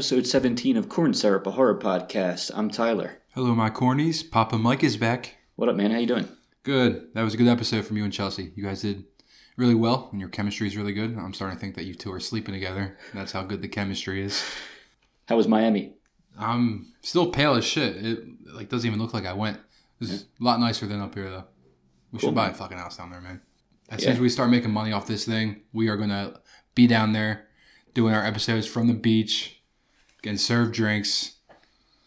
episode 17 of Corn Syrup, a horror podcast. I'm Tyler. Hello, my cornies. Papa Mike is back. What up, man? How you doing? Good. That was a good episode from you and Chelsea. You guys did really well, and your chemistry is really good. I'm starting to think that you two are sleeping together. That's how good the chemistry is. How was Miami? I'm still pale as shit. It like doesn't even look like I went. It's a lot nicer than up here though. We Cool, should buy a fucking house down there, man. As Yeah. soon as we start making money off this thing, we are gonna be down there doing our episodes from the beach, getting served drinks.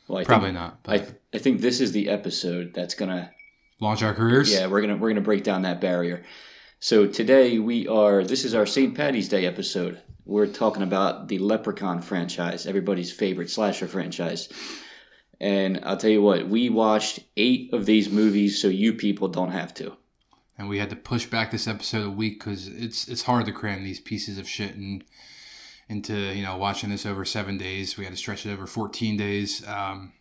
Well, I Probably think, not, but I, I think this is the episode that's gonna. launch our careers. Yeah, we're gonna we're gonna break down that barrier. So today we are. This is our St. Patty's Day episode. We're talking about the Leprechaun franchise, everybody's favorite slasher franchise. And I'll tell you what, we watched eight of these movies, so you people don't have to. and we had to push back this episode a week because it's it's hard to cram these pieces of shit and into you know watching this over seven days. We had to stretch it over fourteen days. Um,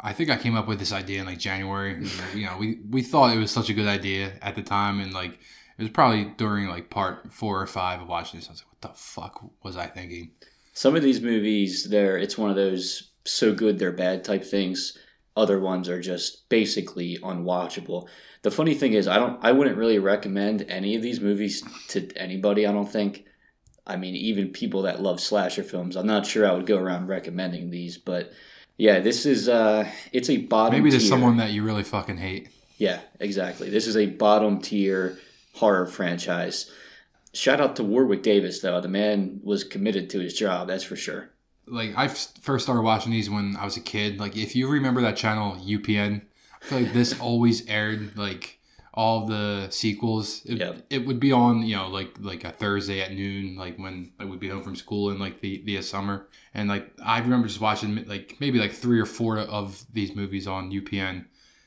I think I came up with this idea in like January. you know, we we thought it was such a good idea at the time, and like it was probably during like part four or five of watching this. I was like, what the fuck was I thinking? Some of these movies, they're it's one of those so good they're bad type things. Other ones are just basically unwatchable. The funny thing is, I don't, I wouldn't really recommend any of these movies to anybody. I don't think. I mean, even people that love slasher films, I'm not sure I would go around recommending these. But yeah, this is uh, it's a bottom. Maybe there's tier. someone that you really fucking hate. Yeah, exactly. This is a bottom tier horror franchise. Shout out to Warwick Davis, though. The man was committed to his job. That's for sure. like I first started watching these when I was a kid. Like if you remember that channel UPN, I feel like this always aired like all the sequels. It, Yep. it would be on you know like like a Thursday at noon, like when like we'd be home from school in like the the summer. And like I remember just watching like maybe like three or four of these movies on UPN,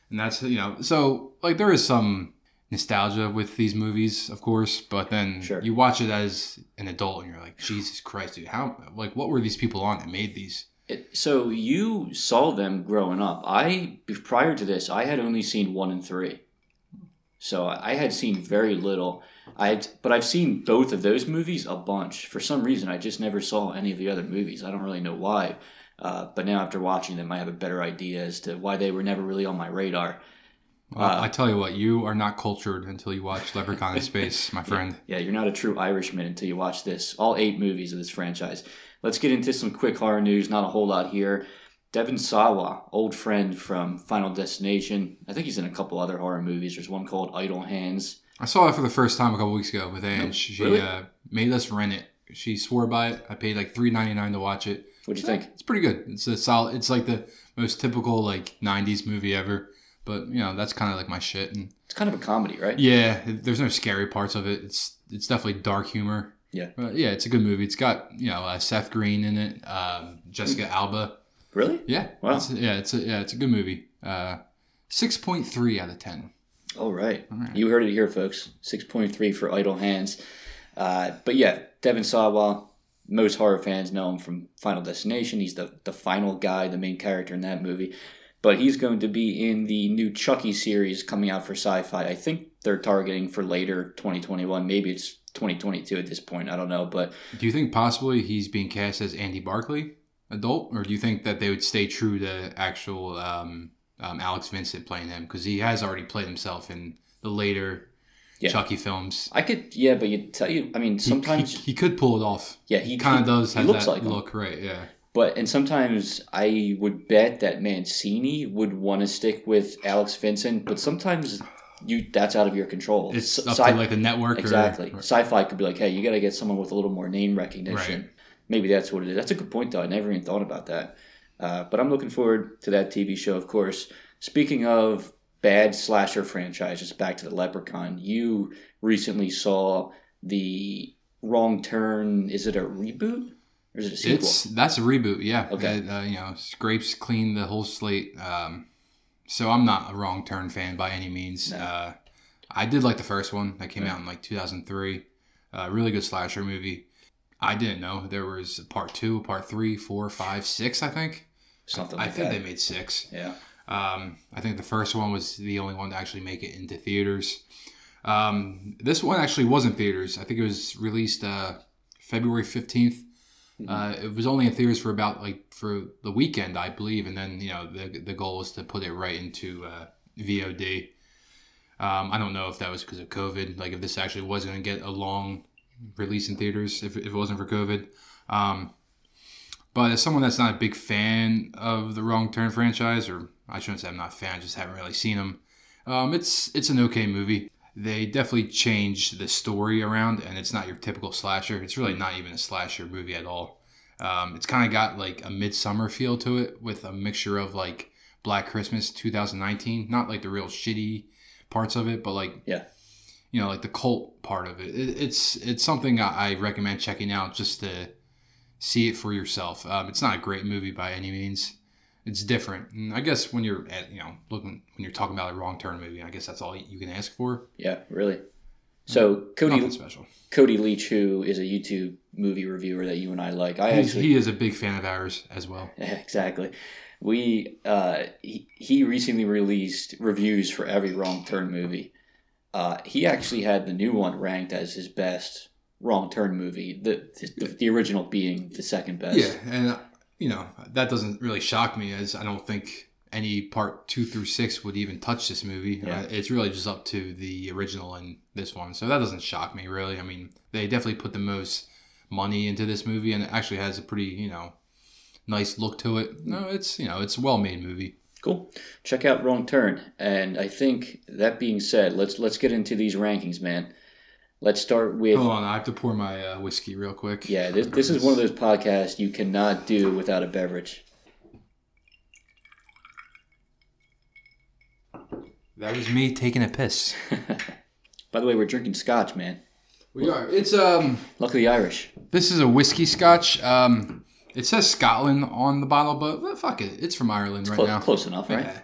and that's you know so like there is some nostalgia with these movies, of course, but then Sure. you watch it as an adult and you're like, Jesus Christ, dude, how like what were these people on that made these? It, so you saw them growing up. I prior to this, I had only seen one and three. So I had seen very little. I but I've seen both of those movies a bunch. For some reason, I just never saw any of the other movies. I don't really know why. Uh, but now after watching them, I have a better idea as to why they were never really on my radar. Well, Uh, I tell you what, you are not cultured until you watch Leprechaun in Space, my friend. Yeah, you're not a true Irishman until you watch this. All eight movies of this franchise. Let's get into some quick horror news. Not a whole lot here. Devin Sawa, old friend from Final Destination. I think he's in a couple other horror movies. There's one called Idle Hands. I saw it for the first time a couple weeks ago with Anne. No, she really? uh, made us rent it. She swore by it. I paid like three ninety nine to watch it. What'd you think? It's pretty good. It's a solid. It's like the most typical like '90s movie ever. But you know that's kind of like my shit. And It's kind of a comedy, right? yeah, there's no scary parts of it. It's it's definitely dark humor. Yeah. But yeah, it's a good movie. It's got you know uh, Seth Green in it, um, Jessica Alba. Really? Yeah. Wow. It's, yeah, it's a, yeah, it's a good movie. Uh, six point three out of ten. All right. All right. You heard it here, folks. 6.3 for Idle Hands. Uh, but yeah, Devin Sawa, most horror fans know him from Final Destination. He's the, the final guy, the main character in that movie. But he's going to be in the new Chucky series coming out for Syfy. I think they're targeting for later 2021. Maybe it's 2022 at this point. I don't know. But Do you think possibly he's being cast as Andy Barclay, adult, or do you think that they would stay true to actual um, um, Alex Vincent playing him because he has already played himself in the later Yeah. Chucky films? I could, yeah, but you tell you, I mean, sometimes, he, he could pull it off. yeah, he He kind of does he have looks that like him. look, right? Yeah. But and sometimes I would bet that Mancini would want to stick with Alex Vincent, but sometimes you that's out of your control. It's up sci- to like the network. exactly. Or, Syfy could be like, hey, you got to get someone with a little more name recognition. Right. Maybe that's what it is. That's a good point, though. I never even thought about that. Uh, but I'm looking forward to that TV show, of course. Speaking of bad slasher franchises, back to the Leprechaun. You recently saw the Wrong Turn. Is it a reboot or is it a sequel? It's that's a reboot, yeah. Okay. It, uh, you know, scrapes clean the whole slate. Um, so I'm not a wrong turn fan by any means. No. Uh, I did like the first one that came out in like 2003. Uh, really good slasher movie. I didn't know there was a part two, part three, four, five, six. I think. Something I like think that. they made six. Yeah. Um, I think the first one was the only one to actually make it into theaters. Um, this one actually wasn't theaters. I think it was released uh, February 15th Uh, it was only in theaters for about like for the weekend, I believe, and then you know the the goal was to put it right into uh, VOD. Um, I don't know if that was because of COVID, like if this actually was going to get a long release in theaters if, if it wasn't for COVID. Um, but as someone that's not a big fan of the Wrong Turn franchise, or I shouldn't say I'm not a fan, I just haven't really seen them. Um, it's it's an okay movie. They definitely changed the story around, and it's not your typical slasher. It's really not even a slasher movie at all. Um, it's kind of got like a Midsommar feel to it, with a mixture of like Black Christmas 2019, not like the real shitty parts of it, but like Yeah. You know, like the cult part of it. it it's it's something I, I recommend checking out just to see it for yourself. Um, it's not a great movie by any means. It's different, and I guess when you're at you know looking when you're talking about a wrong turn movie, I guess that's all you can ask for. Yeah, really. So Cody. Cody Leach, who is a YouTube movie reviewer that you and I like, I He's, actually he is a big fan of ours as well. exactly. We uh, he, he recently released reviews for every Wrong Turn movie. Uh, he actually had the new one ranked as his best Wrong Turn movie. The the, the original being the second best. Yeah, and uh, you know that doesn't really shock me, as I don't think any part two through six would even touch this movie. Yeah. Uh, it's really just up to the original and this one, so that doesn't shock me really. I mean, they definitely put the most money into this movie, and it actually has a pretty you know nice look to it. No, it's you know it's a well made movie. Cool. Check out Wrong Turn. And I think that being said, let's let's get into these rankings, man. Let's start with Hold on, I have to pour my uh, whiskey real quick. yeah. This this is one of those podcasts you cannot do without a beverage. That was me taking a piss. By the way, we're drinking scotch, man. We are. It's um. Luckily Irish. This is a whiskey scotch. Um, it says Scotland on the bottle, but fuck it, it's from Ireland right Close, now. close enough, right? Yeah.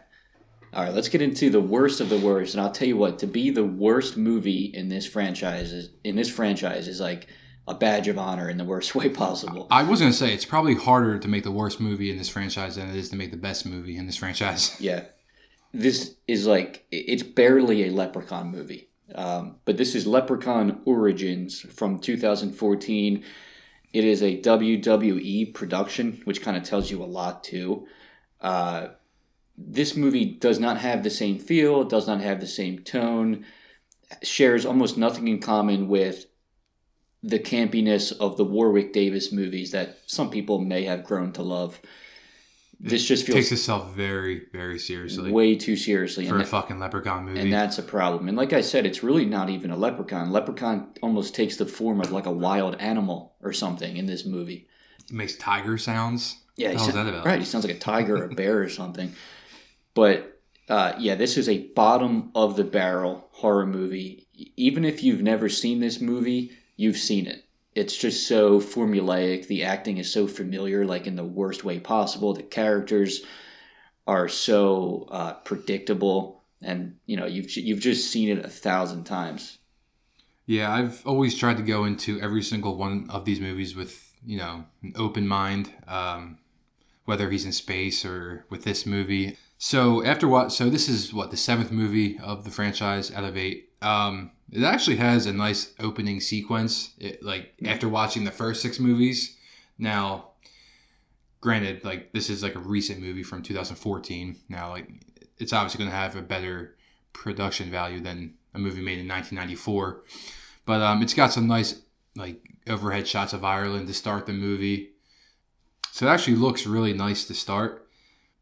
All right, let's get into the worst of the worst. And I'll tell you what, to be the worst movie in this franchise is in this franchise is like a badge of honor in the worst way possible. I was gonna say it's probably harder to make the worst movie in this franchise than it is to make the best movie in this franchise. Yeah, this is like it's barely a Leprechaun movie, um, but this is Leprechaun Origins from 2014. It is a WWE production, which kind of tells you a lot too. Uh, this movie does not have the same feel, does not have the same tone, shares almost nothing in common with the campiness of the Warwick Davis movies that some people may have grown to love. This just feels Takes itself very, very seriously way too seriously, for and, a fucking Leprechaun movie. and that's a problem. And like I said, it's really not even a leprechaun. Leprechaun almost takes the form of like a wild animal or something in this movie. It makes tiger sounds. Yeah, What he the that about? right. He sounds like a tiger or a bear or something. But uh, yeah, this is a bottom of the barrel horror movie. Even if you've never seen this movie, you've seen it. It's just so formulaic. The acting is so familiar, like in the worst way possible. The characters are so uh, predictable, and you know you've you've just seen it a thousand times. Yeah, I've always tried to go into every single one of these movies with, you know, an open mind, um, whether he's in space or with this movie. So after what? So this is what the seventh movie of the franchise out of eight. Um, it actually has a nice opening sequence. It, like after watching the first six movies, now, granted, like this is like a recent movie from 2014. Now, like it's obviously going to have a better production value than a movie made in 1994. But um, it's got some nice like overhead shots of Ireland to start the movie. So it actually looks really nice to start.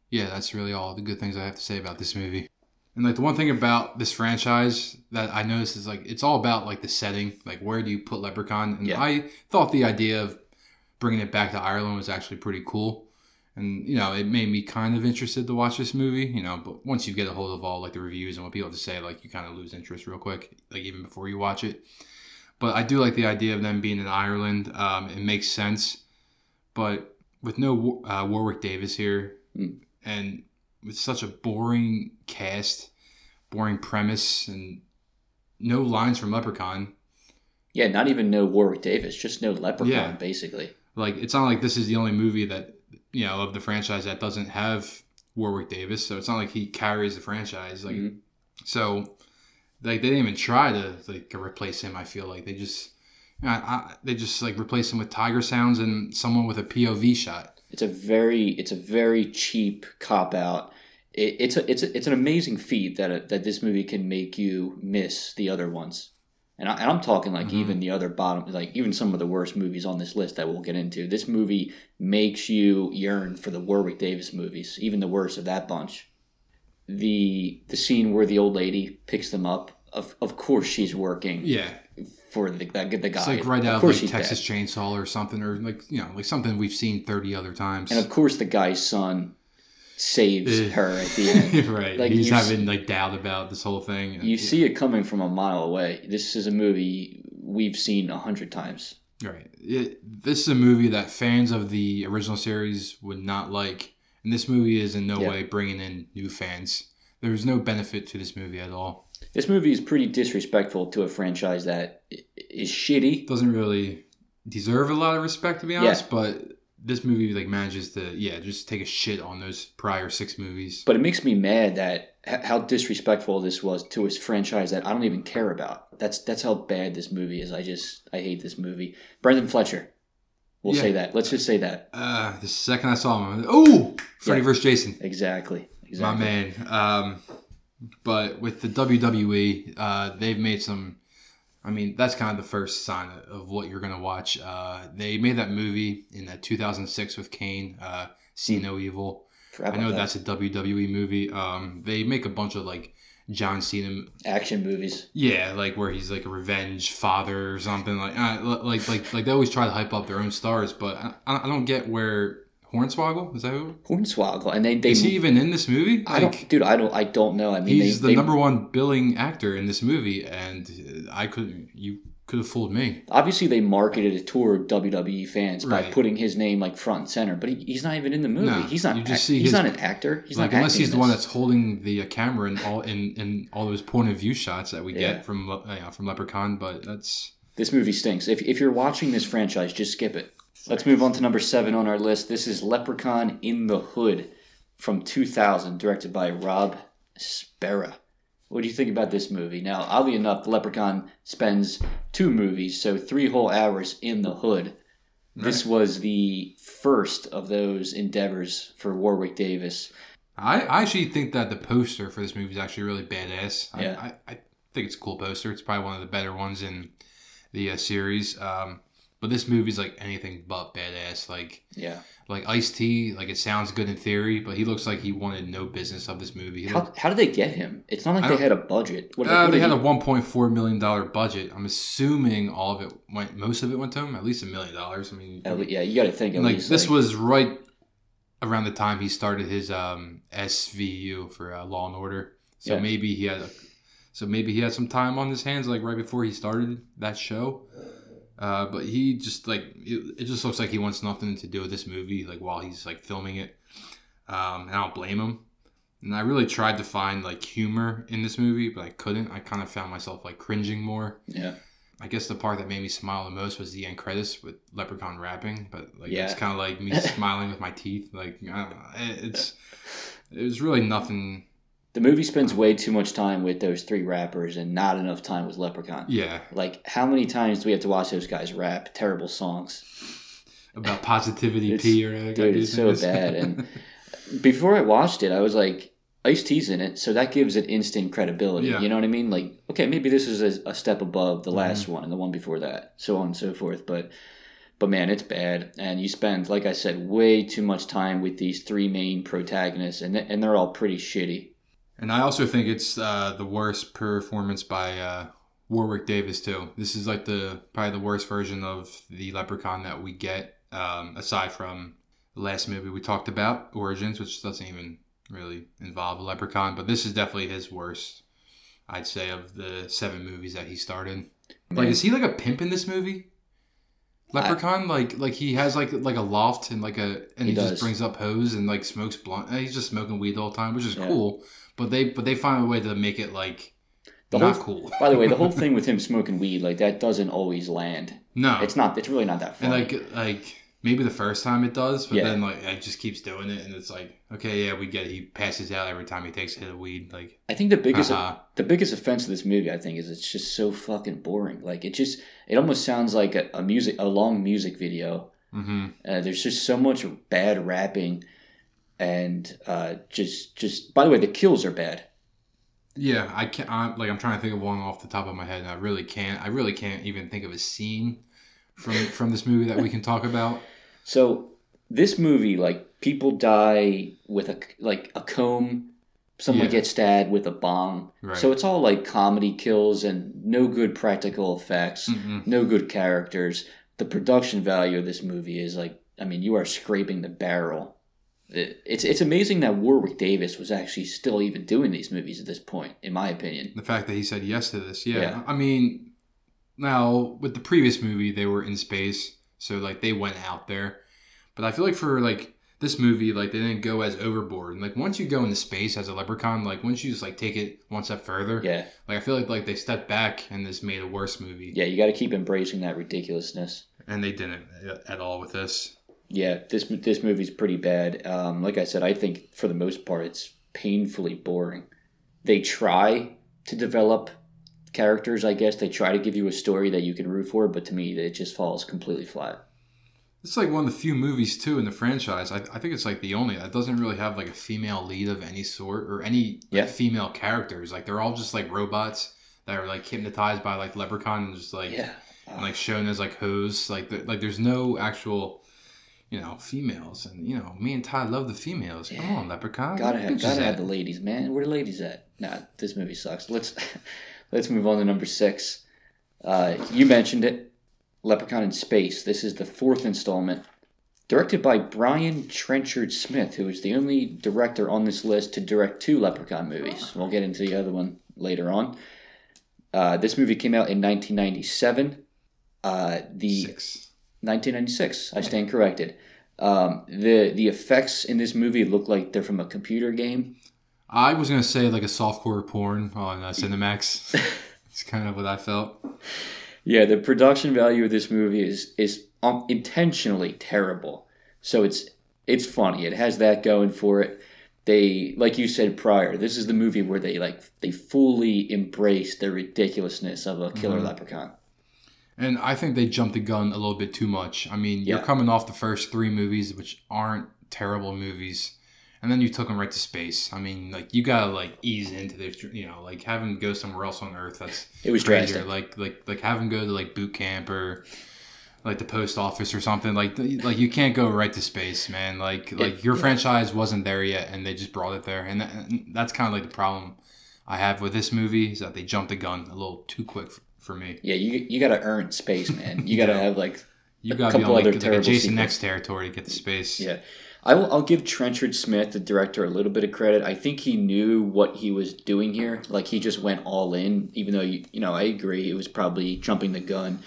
Yeah, that's really all the good things I have to say about this movie. And like the one thing about this franchise that I noticed is like it's all about like the setting, like where do you put Leprechaun? And Yeah. I thought the idea of bringing it back to Ireland was actually pretty cool. And you know, it made me kind of interested to watch this movie. You know, but once you get a hold of all like the reviews and what people have to say, like you kind of lose interest real quick, like even before you watch it. But I do like the idea of them being in Ireland. Um, it makes sense, but with no uh, Warwick Davis here, Mm. and with such a boring cast, boring premise, and no lines from Leprechaun, Yeah, not even no Warwick Davis, just no Leprechaun, Yeah. basically. like it's not like this is the only movie that you know of the franchise that doesn't have Warwick Davis. So it's not like he carries the franchise. Like Mhm. so, like they didn't even try to like replace him. I feel like they just I, I, they just like replace him with tiger sounds and someone with a POV shot. It's a very it's a very cheap cop out. It, it's a it's a, it's an amazing feat that a, that this movie can make you miss the other ones. And, I, and I'm talking like Mhm. even the other bottom, like even some of the worst movies on this list that we'll get into. This movie makes you yearn for the Warwick Davis movies, even the worst of that bunch. The the scene where the old lady picks them up, of of course she's working Yeah, for the that the guy. it's like right of out of course like Texas dead. Chainsaw or something, or like you know, like something we've seen thirty other times. and of course the guy's son saves Eh. her at the end. right, like, he's you s- having like doubt about this whole thing. You see it coming from a mile away. This is a movie we've seen a hundred times. Right. It, this is a movie that fans of the original series would not like, and this movie is in no Yeah. way bringing in new fans. There's no benefit to this movie at all. This movie is pretty disrespectful to a franchise that is shitty. doesn't really deserve a lot of respect to be honest, but this movie like manages to yeah just take a shit on those prior six movies. But it makes me mad that how disrespectful this was to his franchise that I don't even care about. That's that's how bad this movie is. I just I hate this movie. Brendan Fletcher. We'll Yeah. say that. Let's just say that. uh, the second I saw him, I oh, Freddy Yeah. vs. Jason. Exactly. My man. Um, but with the WWE, uh, they've made some. I mean, that's kind of the first sign of what you're gonna watch. Uh, they made that movie in that 2006 with Kane, uh, See No Evil. I know that. that's a WWE movie. Um, they make a bunch of like John Cena, action movies. yeah, like where he's like a revenge father or something. Like, uh, like, like, like they always try to hype up their own stars, but I, I don't get where Hornswoggle is that who? Hornswoggle, and they they. Is he even in this movie? I don't, dude. I don't. I don't know. I mean, he's they, the they, number one billing actor in this movie, and I could you could have fooled me. obviously they marketed it toward WWE fans by putting his name like front and center, but he, he's not even in the movie. No, he's not. you just act- see he's his- not an actor. He's like not unless he's the one that's holding the uh, camera in all in, in all those point of view shots that we Yeah. get from uh, from Leprechaun, but that's This movie stinks. If if you're watching this franchise, just skip it. Let's move on to number seven on our list. This is Leprechaun in the Hood from 2000, directed by Rob Spera. What do you think about this movie? Now, oddly enough, the Leprechaun spends two movies, so three whole hours in the hood. This was the first of those endeavors for Warwick Davis. I, I actually think that the poster for this movie is actually really badass. I, Yeah. I, I think it's a cool poster. It's probably one of the better ones in the uh, series. Um, but this movie's like anything but badass. Like Yeah. like Ice T, like it sounds good in theory, but he looks like he wanted no business of this movie. He How, looked- how did they get him? It's not like they had a budget. What, Uh, what they had a 1.4 million dollar budget. I'm assuming all of it went, most of it went to him. At least a million dollars. I mean, at yeah, you got to think like least. this like- was right around the time he started his um, SVU for uh, Law and Order. So Yeah. maybe he had, a, so maybe he had some time on his hands, like right before he started that show. Uh, but he just like it, it just looks like he wants nothing to do with this movie, like while he's like filming it. Um, and I don't blame him. And I really tried to find like humor in this movie, but I couldn't. I kind of found myself like cringing more. Yeah. I guess the part that made me smile the most was the end credits with Leprechaun rapping, but like Yeah. it's kind of like me smiling with my teeth. Like I don't know, It- it's it was really nothing. The movie spends way too much time with those three rappers and not enough time with Leprechaun. Yeah, Like, how many times do we have to watch those guys rap terrible songs? about positivity P or whatever. dude, it's so bad, and- Before I watched it, I was like, Ice T's in it, so that gives it instant credibility. Yeah. You know what I mean? Like, okay, maybe this is a, a step above the Mm-hmm. last one and the one before that, so on and so forth. But, but man, it's bad, and you spend, like I said, way too much time with these three main protagonists, and th- and they're all pretty shitty. And I also think it's uh, the worst performance by uh, Warwick Davis too. This is like the probably the worst version of the Leprechaun that we get, um, aside from the last movie we talked about, Origins, which doesn't even really involve a leprechaun, but this is definitely his worst, I'd say, of the seven movies that he started. Like, is he like a pimp in this movie? Leprechaun, like, like he has like like a loft and like a, and He he, just brings up hose and like smokes blunt. He's just smoking weed the time, which is Yeah. cool. But they but they find a way to make it like The not whole- cool. By the way, the whole thing with him smoking weed, like that doesn't always land. No, It's not. It's really not that and funny. like like maybe the first time it does, but Yeah. then like it just keeps doing it, and it's like, okay, yeah, we get it. He passes out every time he takes a hit of weed. Like, I think the biggest haha. the biggest offense of this movie, I think, is it's just so fucking boring. Like it just it almost sounds like a, a music a long music video. hmm Uh, there's just so much bad rapping, and uh, just just by the way, the kills are bad. yeah, I can't. I'm, like, I'm trying to think of one off the top of my head, and I really can't. I really can't even think of a scene from from this movie that we can talk about. So this movie, like people die with a like a comb, someone Yeah. gets stabbed with a bomb. Right. So it's all like comedy kills and no good practical effects, Mm-mm. no good characters. The production value of this movie is like, I mean, you are scraping the barrel. It's it's amazing that Warwick Davis was actually still even doing these movies at this point, in my opinion. The fact that he said yes to this, yeah. Yeah. I mean, now with the previous movie, they were in space, so like they went out there. But I feel like for like this movie, like they didn't go as overboard. And like once you go into space as a leprechaun, like once you just like take it one step further, Yeah, like I feel like like they stepped back and this made a worse movie. yeah, you got to keep embracing that ridiculousness. And they didn't at all with this. Yeah, this this movie's pretty bad. Um, like I said, I think for the most part it's painfully boring. They try to develop characters, I guess. They try to give you a story that you can root for, but to me, it just falls completely flat. It's like one of the few movies too in the franchise. I, I think it's like the only that doesn't really have like a female lead of any sort or any like, female characters. Like they're all just like robots that are like hypnotized by like leprechaun and just like Yeah, and, like shown as like hoes. Like the, like there's no actual you know females and you know me and Ty love the females. Come on, leprechaun. gotta have gotta have the ladies, man. Where the ladies at? Nah, this movie sucks. Let's let's move on to number six. Uh, you mentioned it, Leprechaun in Space. This is the fourth installment, directed by Brian Trenchard Smith, who is the only director on this list to direct two Leprechaun movies. We'll get into the other one later on. Uh, this movie came out in 1997. Uh, the Six. 1996. I stand corrected. Um, the the effects in this movie look like they're from a computer game. I was gonna say like a softcore porn on uh, Cinemax. it's kind of what I felt. Yeah, the production value of this movie is is um, intentionally terrible. So it's it's funny. It has that going for it. They like you said prior. This is the movie where they like they fully embrace the ridiculousness of a killer Mhm. leprechaun. And I think they jumped the gun a little bit too much. I mean, you're coming off the first three movies, which aren't terrible movies, and then you took them right to space. I mean, like you gotta like ease into this. You know, like have them go somewhere else on Earth. That's It was crazier. Like like like have them go to like boot camp or like the post office or something. Like the- like you can't go right to space, man. Like like your franchise wasn't there yet, and they just brought it there, and, that, and that's kind of like the problem I have with this movie is that they jumped the gun a little too quick f- for me. Yeah, you you got to earn space, man. You got to Yeah. have like You got to be on like, like a terrible Jason sequels. Next territory to get to space. Yeah. I will, I'll give Trenchard Smith, the director, a little bit of credit. I think he knew what he was doing here. Like, he just went all in, even though, you, you know, I agree, it was probably jumping the gun.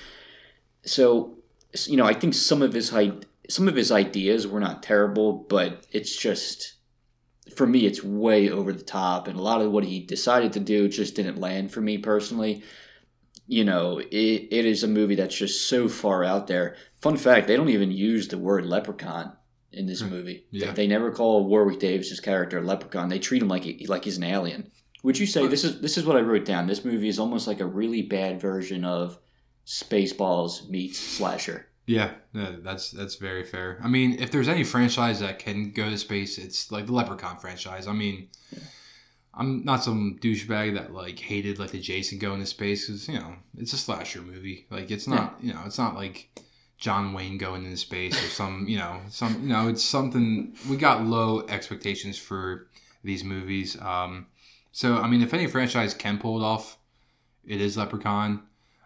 So, you know, I think some of his some of his ideas were not terrible, but it's just, for me, it's way over the top. And a lot of what he decided to do just didn't land for me personally. You know, it, it is a movie that's just so far out there. Fun fact, they don't even use the word leprechaun in this Hmm. movie. Yeah. They never call Warwick Davis' character a leprechaun. They treat him like he, like he's an alien. Would you say this is this is what I wrote down? This movie is almost like a really bad version of Spaceballs meets slasher. Yeah, yeah, that's that's very fair. I mean, if there's any franchise that can go to space, it's like the Leprechaun franchise. I mean, I'm not some douchebag that like hated like the Jason going to space because you know it's a slasher movie. Like it's not you know it's not like John Wayne going into space or some you know some you know it's something we got low expectations for these movies. Um, so I mean, if any franchise can pull it off, it is Leprechaun.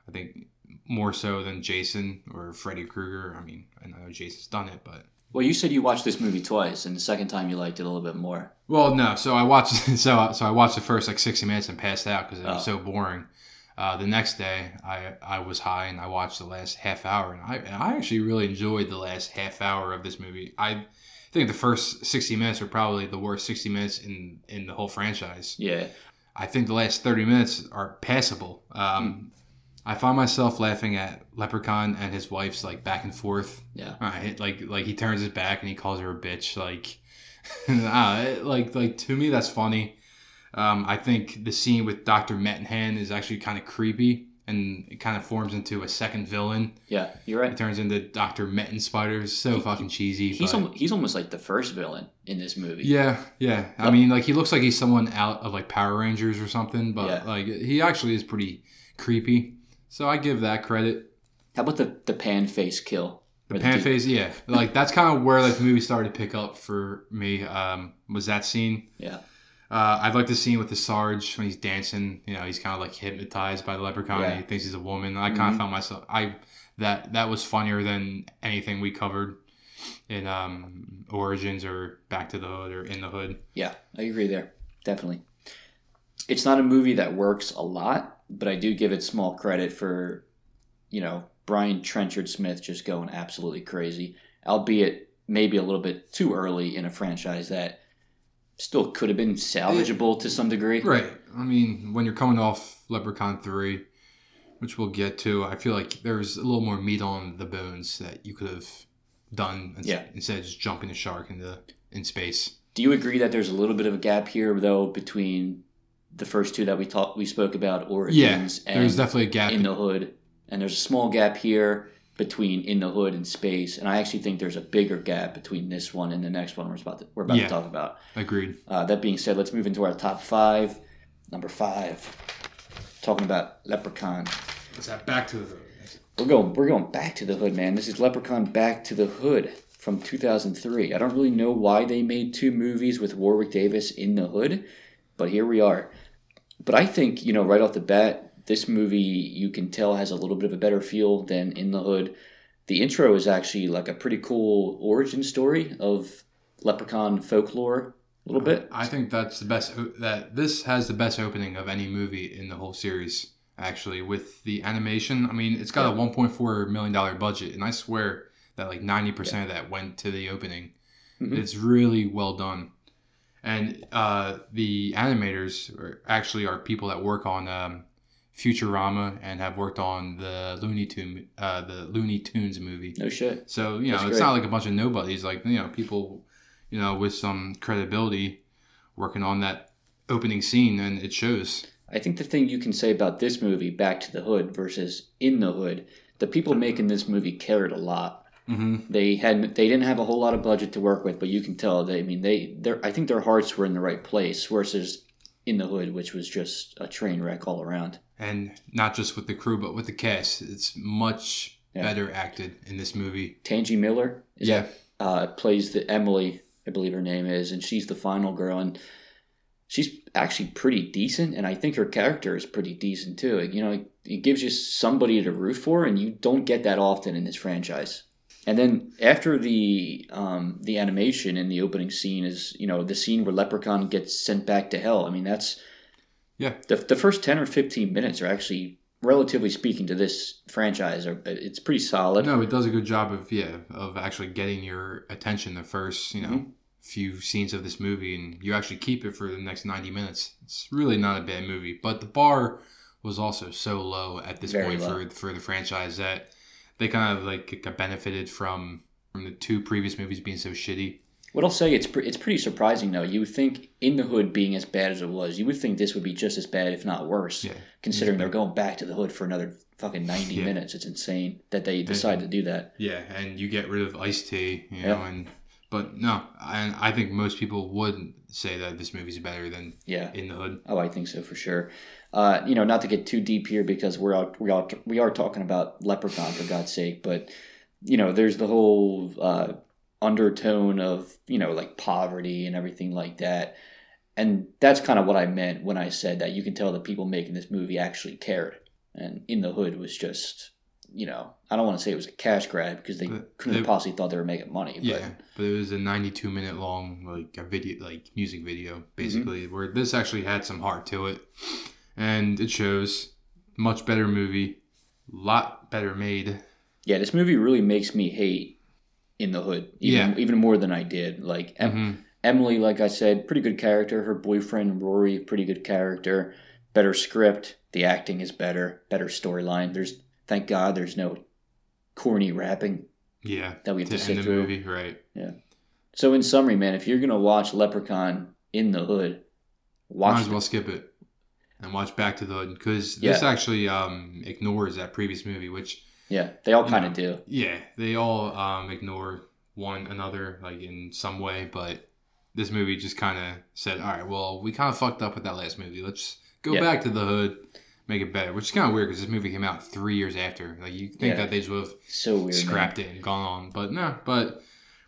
I think more so than Jason or Freddy Krueger. I mean, I know Jason's done it, but Well, you said you watched this movie twice, and the second time you liked it a little bit more. well, no. So I watched so so I watched the first like sixty minutes and passed out because it was Oh. so boring. Uh, the next day, I I was high and I watched the last half hour, and I and I actually really enjoyed the last half hour of this movie. I think the first sixty minutes are probably the worst sixty minutes in in the whole franchise. Yeah, I think the last 30 minutes are passable. Um, I find myself laughing at Leprechaun and his wife's like back and forth. Yeah. Right, like like he turns his back and he calls her a bitch. Like, uh, like like to me that's funny. Um, I think the scene with Doctor Mittenhand is actually kind of creepy, and it kind of forms into a second villain. Yeah, you're right. It turns into Doctor Meten Spiders. So fucking cheesy. He's but- al- he's almost like the first villain in this movie. yeah, yeah. I mean, like he looks like he's someone out of like Power Rangers or something, but Yeah. like he actually is pretty creepy. So I give that credit. How about the the pan face kill? The pan dude- face, yeah, like that's kind of where like the movie started to pick up for me. Um, was that scene? Yeah. Uh, I like the scene with the Sarge when he's dancing. You know, he's kind of like hypnotized by the leprechaun. Yeah. He thinks he's a woman. I kind of found myself. I that that was funnier than anything we covered in um, Origins or Back to the Hood or In the Hood. Yeah, I agree there. Definitely. It's not a movie that works a lot, but I do give it small credit for, you know, Brian Trenchard Smith just going absolutely crazy, albeit maybe a little bit too early in a franchise that still could have been salvageable to some degree. Right. I mean, when you're coming off Leprechaun three, which we'll get to, I feel like there's a little more meat on the bones that you could have done ins- Yeah. instead of just jumping the shark into in space. Do you agree that there's a little bit of a gap here, though, between the first two that we talked, we spoke about, origins Yeah, there's and definitely a gap. In the Hood, and there's a small gap here between In the Hood and Space, and I actually think there's a bigger gap between this one and the next one we're about to, we're about Yeah. to talk about. Agreed. Uh, that being said, let's move into our top five. Number five, talking about Leprechaun. Is that back to the hood. We're going we're going back to the hood, man. This is Leprechaun Back to the Hood from 2003. I don't really know why they made two movies with Warwick Davis in the hood, but here we are. But I think, you know, right off the bat, this movie you can tell has a little bit of a better feel than In the Hood. The intro is actually like a pretty cool origin story of leprechaun folklore a little bit. I think that's the best. That this has the best opening of any movie in the whole series. Actually, with the animation, I mean, it's got a 1.4 million dollar budget, and I swear that like 90 percent of that went to the opening. Mhm. It's really well done, and uh, the animators are actually are people that work on um, Futurama and have worked on the Looney Tune, uh, the Looney Tunes movie. No shit. So you know, That's it's great. not like a bunch of nobodies. Like you know, people, you know, with some credibility, working on that opening scene, and it shows. I think the thing you can say about this movie, Back to the Hood versus In the Hood, the people making this movie cared a lot. hmm They had they didn't have a whole lot of budget to work with, but you can tell they I mean they their I think their hearts were in the right place versus In the Hood, which was just a train wreck all around. And not just with the crew, but with the cast, it's much Yeah. better acted in this movie. Tangi Miller is Yeah. uh, plays the Emily, I believe her name is, and she's the final girl, and she's actually pretty decent, and I think her character is pretty decent too. You know, it, it gives you somebody to root for, and you don't get that often in this franchise. And then after the um, the animation in the opening scene is you know the scene where Leprechaun gets sent back to hell. I mean that's Yeah. the the first ten or fifteen minutes are actually relatively speaking to this franchise are it's pretty solid. No, it does a good job of yeah of actually getting your attention the first you know Mhm. few scenes of this movie, and you actually keep it for the next ninety minutes. It's really not a bad movie, but the bar was also so low at this Very point low. for for the franchise that they kind of like got benefited from from the two previous movies being so shitty. What I'll say, it's pre- it's pretty surprising though. You would think In the Hood being as bad as it was, you would think this would be just as bad, if not worse. Yeah. Considering they're going back to the Hood for another fucking ninety Yeah. minutes, it's insane that they decided to do that. Yeah, and you get rid of Ice T, you Yeah. know, and but no, and I think most people would say that this movie's better than Yeah. In the Hood. Oh, I think so for sure. Uh, you know, not to get too deep here because we're out, we are we are talking about Leprechaun for God's sake, but you know, there's the whole uh, undertone of you know like poverty and everything like that, and that's kind of what I meant when I said that you can tell the people making this movie actually cared, and In the Hood was just you know I don't want to say it was a cash grab because they But couldn't have possibly thought they were making money, but Yeah, but it was a 92 minute long like a video, like music Mm-hmm. video, basically, where this actually had some heart to it, and it shows. Much better movie, lot better made. yeah, this movie really makes me hate In the Hood, even, Yeah. even more than I did. Like Em- Mhm. Emily, like I said, pretty good character. Her boyfriend Rory, pretty good character. better script. The acting is better, better storyline. There's thank God there's no corny rapping Yeah. that we have To to, sit the through. movie, right? Yeah. So in summary, man, if you're gonna watch Leprechaun in the Hood, watch Might as well skip it and watch Back to the Hood because Yeah. this actually um, ignores that previous movie, which Yeah, they all kind of do. yeah, they all um, ignore one another like in some way, but this movie just kind of said, all right, well, we kind of fucked up with that last movie. Let's go Yeah. back to the Hood, make it better. Which is kind of weird because this movie came out three years after. Like you think Yeah. that they just would have So weird. man. scrapped it and gone on. But no, but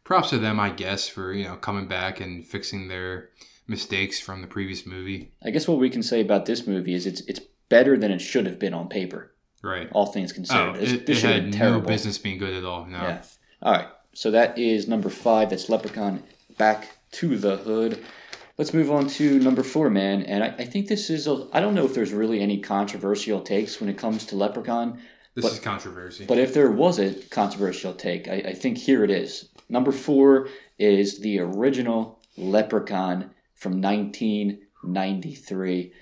props to them, I guess, for you know coming back and fixing their mistakes from the previous movie. I guess what we can say about this movie is it's it's better than it should have been on paper. Right. All things considered, Oh, this, it, this it had no business being good at all. No. Yeah. All right. So that is number five. That's Leprechaun Back to the Hood. Let's move on to number four, man. And I, I think this is, a, I don't know if there's really any controversial takes when it comes to Leprechaun, This But- is controversy. but if there was a controversial take, I, I think here it is. Number four is the original Leprechaun from 1993.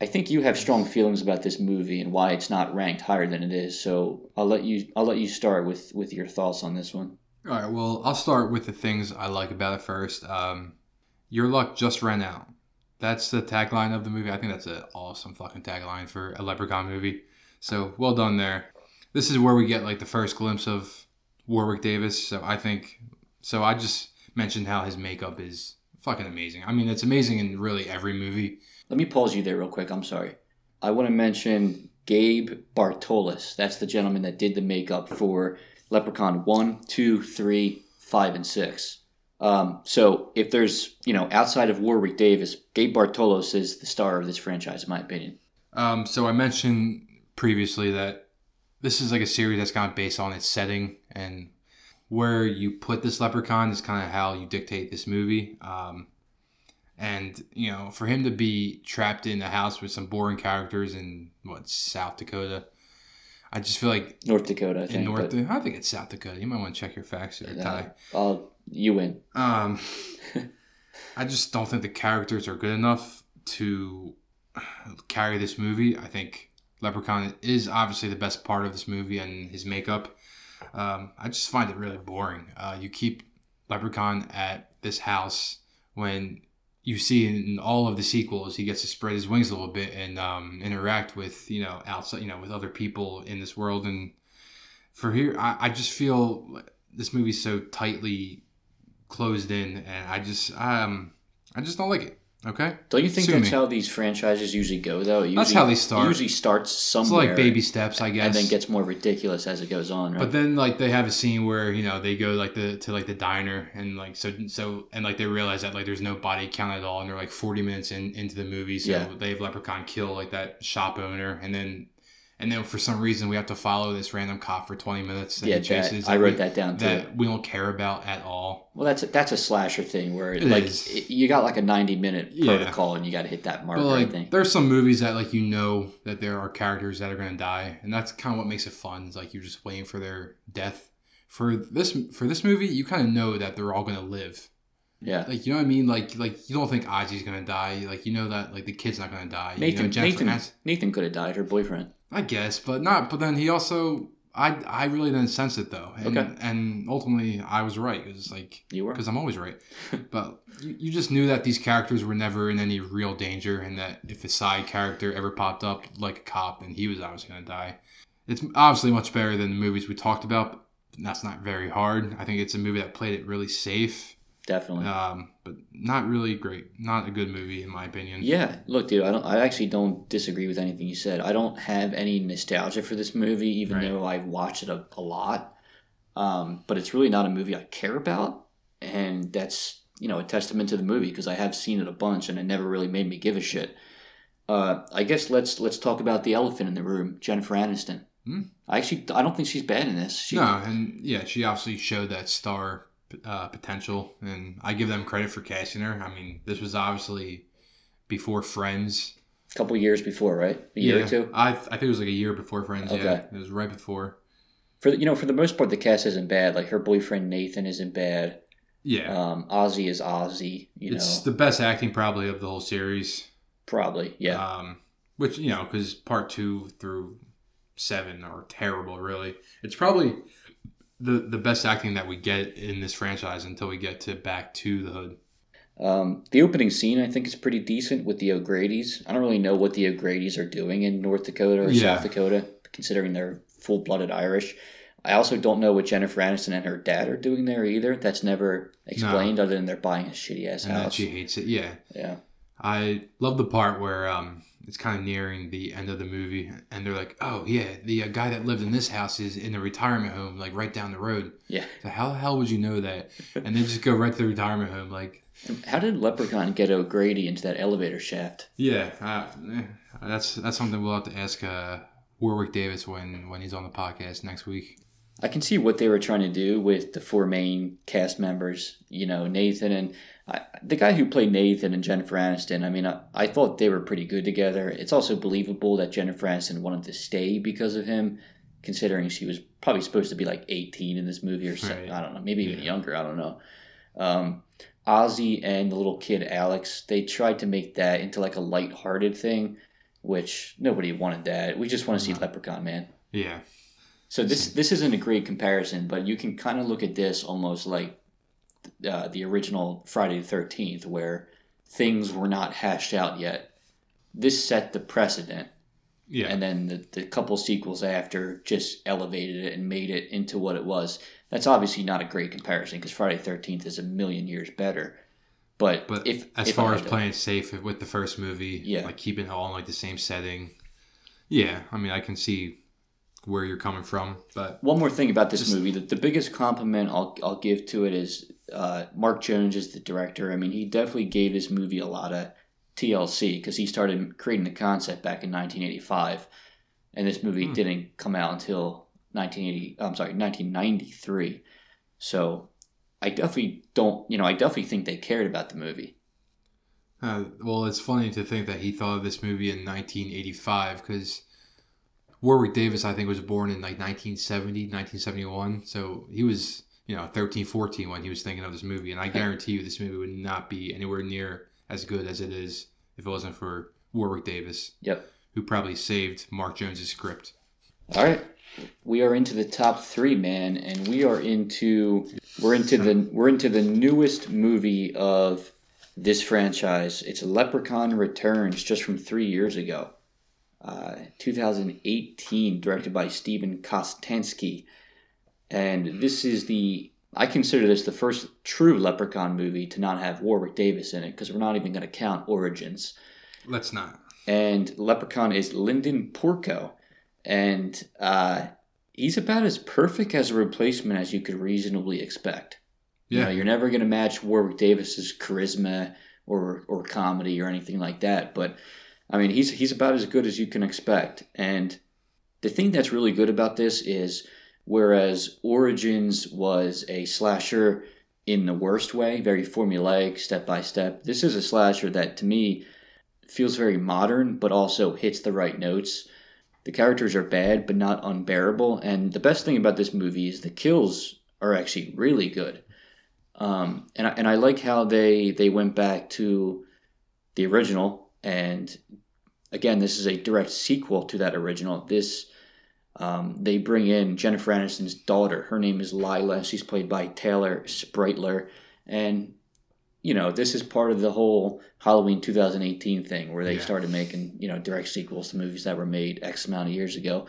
I think you have strong feelings about this movie and why it's not ranked higher than it is. So I'll let you I'll let you start with with your thoughts on this one. all right. Well, I'll start with the things I like about it first. Um, Your luck just ran out. That's the tagline of the movie. I think that's an awesome fucking tagline for a Leprechaun movie. So well done there. This is where we get like the first glimpse of Warwick Davis. So I think. So I just mentioned how his makeup is fucking amazing. I mean, it's amazing in really every movie. Let me pause you there real quick. I'm sorry. I want to mention Gabe Bartalos. That's the gentleman that did the makeup for Leprechaun 1, 2, 3, 5, and 6. Um, so if there's, you know, outside of Warwick Davis, Gabe Bartalos is the star of this franchise, in my opinion. Um, so I mentioned previously that this is like a series that's kind of based on its setting and where you put this leprechaun is kind of how you dictate this movie. Um, and you know, for him to be trapped in a house with some boring characters in what South Dakota, I just feel like North Dakota, I in think. North, I think it's South Dakota. You might want to check your facts there, Ty. I'll, you win. Um, I just don't think the characters are good enough to carry this movie. I think Leprechaun is obviously the best part of this movie and his makeup. Um, I just find it really boring. Uh, you keep Leprechaun at this house when you see in all of the sequels he gets to spread his wings a little bit and um, interact with you know outside you know with other people in this world and for here I, I just feel this movie's so tightly closed in and I just um I just don't like it. Okay? Don't you think Sue that's me. how these franchises usually go, though? It That's how they start. It usually starts somewhere. It's like baby steps, I guess. And then gets more ridiculous as it goes on, right? But then like they have a scene where you know they go like the to like the diner and like so so and like they realize that like there's no body count at all and they're like 40 minutes in into the movie so Yeah. they have Leprechaun kill like that shop owner and then and then for some reason we have to follow this random cop for 20 minutes and yeah, he chases that, I wrote we- that down too. that we don't care about at all. Well, that's a, that's a slasher thing where It like it- you got like a ninety minute Yeah. protocol and you got to hit that mark. But like, there's some movies that like you know that there are characters that are gonna die, and that's kind of what makes it fun. Is like you're just waiting for their death. For this for this movie, you kind of know that they're all gonna live. Yeah, Like you know what I mean? Like like you don't think Ozzy's gonna die. Like you know that like the kid's not gonna die. Nathan. you know, Nathan. Nathan could have died. Her boyfriend. I guess, but not. But then he also. I, I really didn't sense it though, and, Okay. and ultimately I was right. It was like You were. because I'm always right. but you, you just knew that these characters were never in any real danger, and that if a side character ever popped up like a cop, then he was obviously going to die. It's obviously much better than the movies we talked about. But that's not very hard. I think it's a movie that played it really safe, Definitely. um, but not really great. Not a good movie in my opinion. Yeah, look, dude. I don't. I actually don't disagree with anything you said. I don't have any nostalgia for this movie, even Right. though I've watched it a, a lot. Um, but it's really not a movie I care about, and that's you know a testament to the movie because I have seen it a bunch, and it never really made me give a shit. Uh, I guess let's let's talk about the elephant in the room, Jennifer Aniston. Hmm. I actually I don't think she's bad in this. She, No, and yeah, she obviously showed that star uh, potential, and I give them credit for casting her. I mean, this was obviously before Friends. a couple years before, right? A year yeah, or two. I, I think it was like a year before Friends. Yeah, it was right before. For the- you know, for the most part, the cast isn't bad. Like her boyfriend Nathan isn't bad. Yeah, Um, Ozzy is Ozzy. You it's know, the best acting probably of the whole series. probably yeah. Um, which you know because part two through seven are terrible. Really, it's probably the the best acting that we get in this franchise until we get to Back to the Hood. Um, the opening scene, I think, is pretty decent with the O'Grady's. I don't really know what the O'Grady's are doing in North Dakota or Yeah. South Dakota, considering they're full blooded Irish. I also don't know what Jennifer Aniston and her dad are doing there either. That's never explained, other than they're buying a shitty ass house. she hates it. Yeah, Yeah. I love the part where um, it's kind of nearing the end of the movie, and they're like, "Oh yeah, the uh, guy that lived in this house is in a retirement home, like right down the road." Yeah. So how the hell would you know that? And they just go right to the retirement home, like, How did Leprechaun get O'Grady into that elevator shaft? yeah, uh, that's that's something we'll have to ask uh, Warwick Davis when when he's on the podcast next week. I can see what they were trying to do with the four main cast members. You know, Nathan and I, the guy who played Nathan and Jennifer Aniston. I mean, I, I thought they were pretty good together. It's also believable that Jennifer Aniston wanted to stay because of him, considering she was probably supposed to be like 18 in this movie or something. Right. I don't know, maybe even Yeah. younger. I don't know. Um, Ozzy and the little kid Alex, they tried to make that into like a light-hearted thing, which nobody wanted that. We just want to see No. Leprechaun Man. Yeah, So this this isn't a great comparison, but you can kind of look at this almost like uh, the original Friday the Thirteenth, where things were not hashed out yet. This set the precedent, yeah, and then the, the couple sequels after just elevated it and made it into what it was. That's obviously not a great comparison because Friday the Thirteenth is a million years better. But, But if as if far as playing safe with the first movie, Yeah. like keeping it all in like the same setting, yeah, I mean, I can see where you're coming from, but One more thing about this Just- movie: the, the biggest compliment I'll I'll give to it is uh, Mark Jones is the director. I mean, he definitely gave this movie a lot of TLC because he started creating the concept back in 1985, and this movie Hmm. didn't come out until 1980. I'm sorry, 1993. So I definitely don't, you know, I definitely think they cared about the movie. Uh, well, it's funny to think that he thought of this movie in 1985 because Warwick Davis, I think, was born in like 1970, 1971. So he was, you know, 13, 14 when he was thinking of this movie. And I guarantee you this movie would not be anywhere near as good as it is if it wasn't for Warwick Davis, Yep. who probably saved Mark Jones's script. All right, we are into the top three, man, and we are into we're into the we're into the newest movie of this franchise. It's Leprechaun Returns, just from three years ago, uh, 2018, directed by Steven Kostanski, and this is the I consider this the first true Leprechaun movie to not have Warwick Davis in it because we're not even going to count Origins Let's not. and Leprechaun is Linden Porco, and uh, he's about as perfect as a replacement as you could reasonably expect. You Yeah. know, you're never going to match Warwick Davis's charisma or or comedy or anything like that, but I mean, he's he's about as good as you can expect. And the thing that's really good about this is, whereas Origins was a slasher in the worst way, very formulaic, step by step, this is a slasher that to me feels very modern, but also hits the right notes. The characters are bad, but not unbearable. And the best thing about this movie is the kills are actually really good. Um, and I, and I like how they they went back to the original, and again, this is a direct sequel to that original. This um, they bring in Jennifer Aniston's daughter. Her name is Lila. She's played by Taylor Spreitler, and you know this is part of the whole Halloween 2018 thing where they Yeah. started making you know direct sequels to movies that were made X amount of years ago.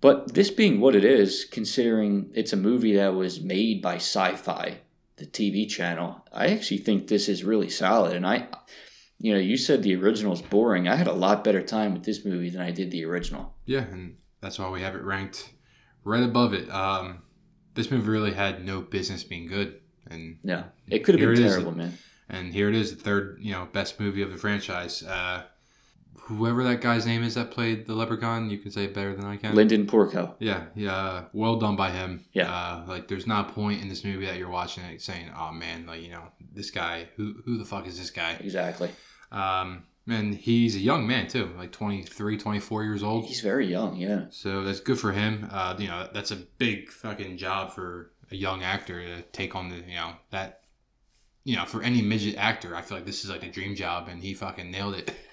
But this being what it is, considering it's a movie that was made by Syfy, the TV channel, I actually think this is really solid. And I, you know, you said the original is boring. I had a lot better time with this movie than I did the original. Yeah, and that's why we have it ranked right above it. Um, this movie really had no business being good, and Yeah, it could have been it is. terrible, man. and here it is, the third you know best movie of the franchise. Uh, whoever that guy's name is that played the Leprechaun, you can say it better than I can. Linden Porco. yeah, yeah, well done by him. Yeah. uh, like there's not a point in this movie that you're watching it saying, "Oh man, like you know this guy, who who the fuck is this guy?" Exactly. Um, and he's a young man too, like 23, 24 years old. He's very young. Yeah. So that's good for him. Uh, you know, that's a big fucking job for a young actor to take on the, you know, that, you know, for any midget actor, I feel like this is like a dream job and he fucking nailed it.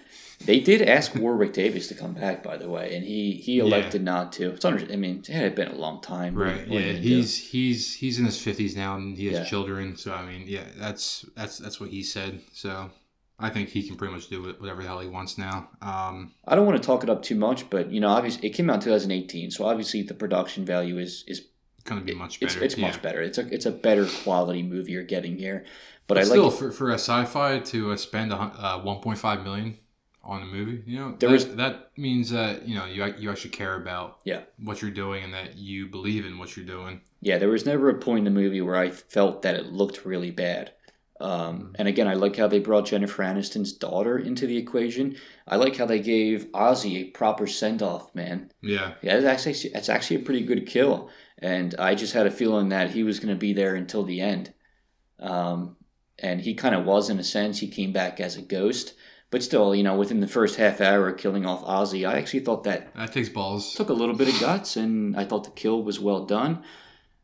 They did ask Warwick Davis to come back, by the way, and he he elected not to. It's under. I mean, it had been a long time. Right. Yeah. are do? He's he's he's in his fifties now, and he has Yeah. children. So I mean, yeah, that's that's that's what he said. So I think he can pretty much do whatever the hell he wants now. Um, I don't want to talk it up too much, but you know, obviously, it came out in 2018, so obviously the production value is is gonna be much better. it's yeah. much better. It's a it's a better quality movie you're getting here. But, But I still, like for, for a Syfy to uh, spend a uh, 1.5 million on a movie, you know, There that, was- that means that you know you you actually care about Yeah. what you're doing and that you believe in what you're doing. Yeah, there was never a point in the movie where I felt that it looked really bad. Um, and again, I like how they brought Jennifer Aniston's daughter into the equation. I like how they gave Ozzy a proper send off, man. Yeah, Yeah, that's actually that's actually a pretty good kill, and I just had a feeling that he was going to be there until the end. Um, and he kind of was in a sense. He came back as a ghost, but still, you know, within the first half hour killing off Ozzy, I actually thought that that takes balls. took a little bit of guts, and I thought the kill was well done.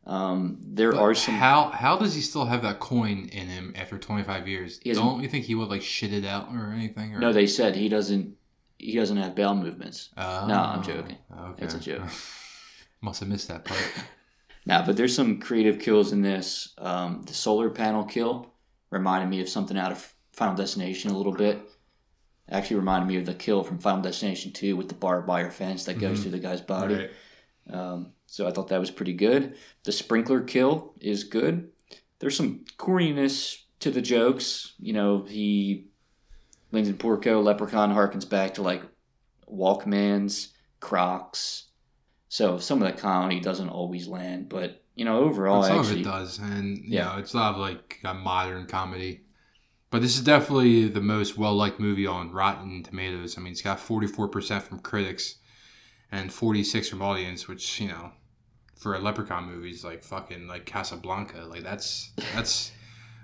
Um, there But are some. How how does he still have that coin in him after 25 years? Don't you think he would like shit it out or anything? Or? No, they said he doesn't. He doesn't have bowel movements. Oh, No, I'm joking. Okay. It's a joke. Must have missed that part. Now, but there's some creative kills in this. Um, the solar panel kill reminded me of something out of Final Destination a little bit. Actually, reminded me of the kill from Final Destination 2 with the barbed wire fence that goes Mhm. through the guy's body. Right. Um, so I thought that was pretty good. The sprinkler kill is good. There's some corniness to the jokes. You know, he Linden Porco Leprechaun harkens back to like Walkmans, Crocs. So some of the comedy doesn't always land, but you know, overall, But some actually, of it does, and you Yeah. know, it's a lot of like a modern comedy. But this is definitely the most well liked movie on Rotten Tomatoes. I mean, it's got forty four percent from critics and forty six from audience, which you know, for a Leprechaun movie is like fucking like Casablanca. Like that's that's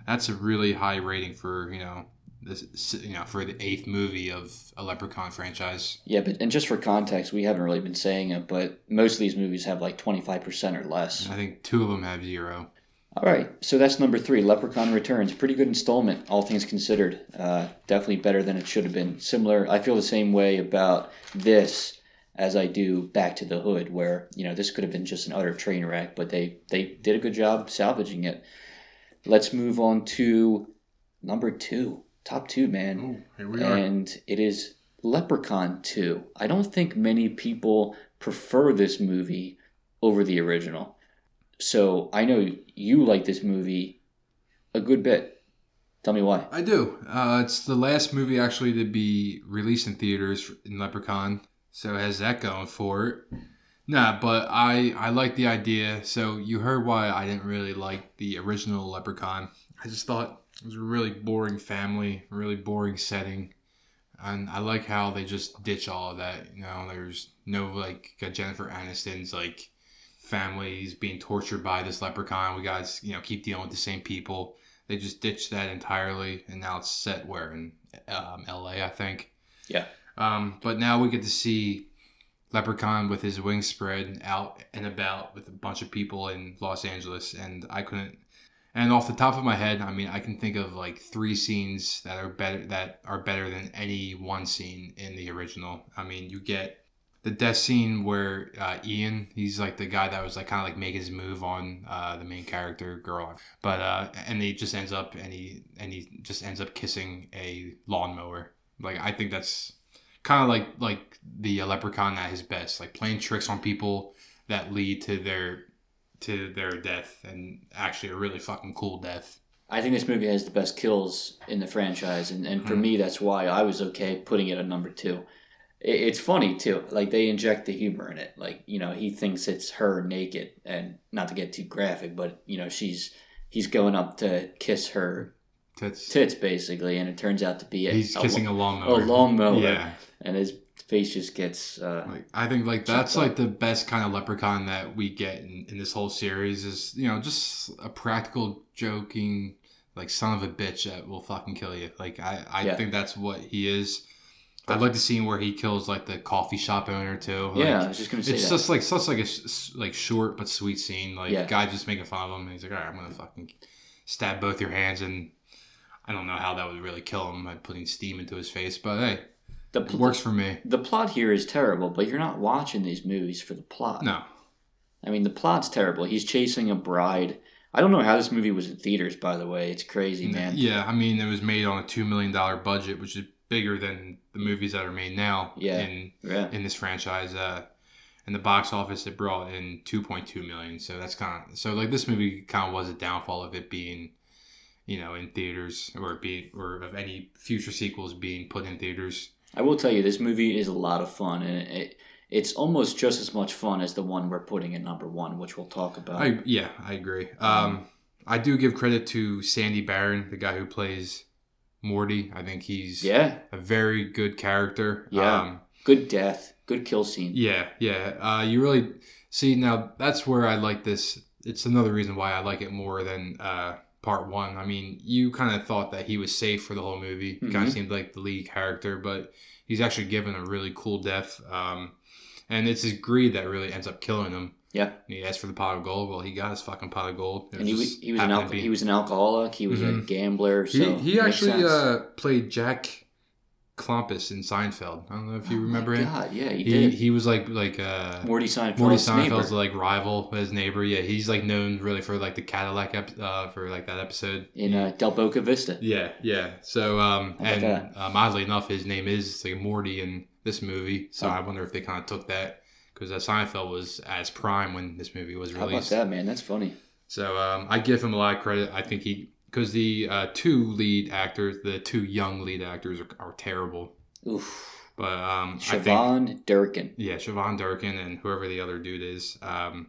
that's a really high rating for you know this you know for the eighth movie of a Leprechaun franchise. yeah. But and just for context, we haven't really been saying it, but most of these movies have like twenty five percent or less. I think two of them have zero. All right, so that's number three, Leprechaun Returns. Pretty good installment, all things considered. Uh, definitely better than it should have been. Similar, I feel the same way about this as I do Back to the Hood, where you know this could have been just an utter train wreck, but they they did a good job salvaging it. Let's move on to number two, top two, man Oh, here we and it is Leprechaun 2. I don't think many people prefer this movie over the original. So I know you like this movie a good bit. Tell me why. I do. Uh, it's the last movie actually to be released in theaters in Leprechaun, so has that going for it. Nah, but I I like the idea. So you heard why I didn't really like the original Leprechaun. I just thought it was a really boring family, really boring setting, and I like how they just ditch all of that. You know, there's no like Jennifer Aniston's like families being tortured by this leprechaun. We guys, you know, keep dealing with the same people. They just ditched that entirely, and now it's set where in um, L.A. I think. Yeah. Um, but now we get to see Leprechaun with his wings spread out and about with a bunch of people in Los Angeles, and I couldn't. And off the top of my head, I mean, I can think of like three scenes that are better that are better than any one scene in the original. I mean, you get the death scene where uh, Ian, he's like the guy that was like kind of like making his move on uh, the main character girl, but uh, and he just ends up and he and he just ends up kissing a lawnmower. Like I think that's kind of like like the leprechaun at his best, like playing tricks on people that lead to their to their death and actually a really fucking cool death. I think this movie has the best kills in the franchise, and, and for Mhm. me, that's why I was okay putting it at number two. It, it's funny too, like they inject the humor in it. Like you know, he thinks it's her naked, and not to get too graphic, but you know, she's he's going up to kiss her That's tits basically, and it turns out to be a, he's a kissing a lawnmower. a lawnmower. Yeah. And his face just gets uh, Like I think like that's up. like the best kind of leprechaun that we get in, in this whole series is you know just a practical joking like son of a bitch that will fucking kill you. Like I I Yeah. think that's what he is. I'd like the scene where he kills like the coffee shop owner too. Like, yeah. I was just gonna say it's that. just like such like a like short but sweet scene. Like Yeah. guy just making fun of him. And he's like, all right, I'm gonna fucking stab both your hands, and I don't know how that would really kill him by putting steam into his face, but hey, The It pl- works for me. the plot here is terrible, but you're not watching these movies for the plot. No, I mean, the plot's terrible. He's chasing a bride. I don't know how this movie was in theaters, by the way. It's crazy, man. yeah, I mean, it was made on a two million dollar budget, which is bigger than the movies that are made now. Yeah. in Yeah. in this franchise. Uh, in the box office, it brought in two point two million. So that's kind of so like this movie kind of was a downfall of it being, you know, in theaters or be or of any future sequels being put in theaters. I will tell you, this movie is a lot of fun, and it, it's almost just as much fun as the one we're putting at number one, which we'll talk about. I yeah, I agree. Um, I do give credit to Sandy Baron, the guy who plays Morty. I think he's yeah, a very good character. Yeah. Um, good death, good kill scene. yeah, yeah. Uh, you really see now. That's where I like this. It's another reason why I like it more than uh, part one. I mean, you kind of thought that he was safe for the whole movie. He kind of seemed like the lead character, but he's actually given a really cool death. Um, and it's his greed that really ends up killing him. Yeah. And he asked for the pot of gold. Well, he got his fucking pot of gold. And he was he was an happened alco- be- he was an alcoholic. He was a Mhm. gambler. He, So he makes actually uh, played Jack Klompus in Seinfeld. I don't know if you Oh remember him. God, yeah, he, He, did. he was like like uh, Morty Seinfeld's Morty neighbor. Seinfeld's like rival, his neighbor. Yeah, he's like known really for like the Cadillac ep- uh, for like that episode. in uh, Del Boca Vista. Yeah, yeah. So um, and um, oddly enough, his name is like Morty in this movie. So Oh. I wonder if they kind of took that because uh, Seinfeld was as prime when this movie was How about released. that, man? That's funny. So um, I give him a lot of credit. I think he because the uh, two lead actors, the two young lead actors, are, are terrible. Oof. But um, I think Shevonne Durkin. yeah, Shevonne Durkin and whoever the other dude is. Um,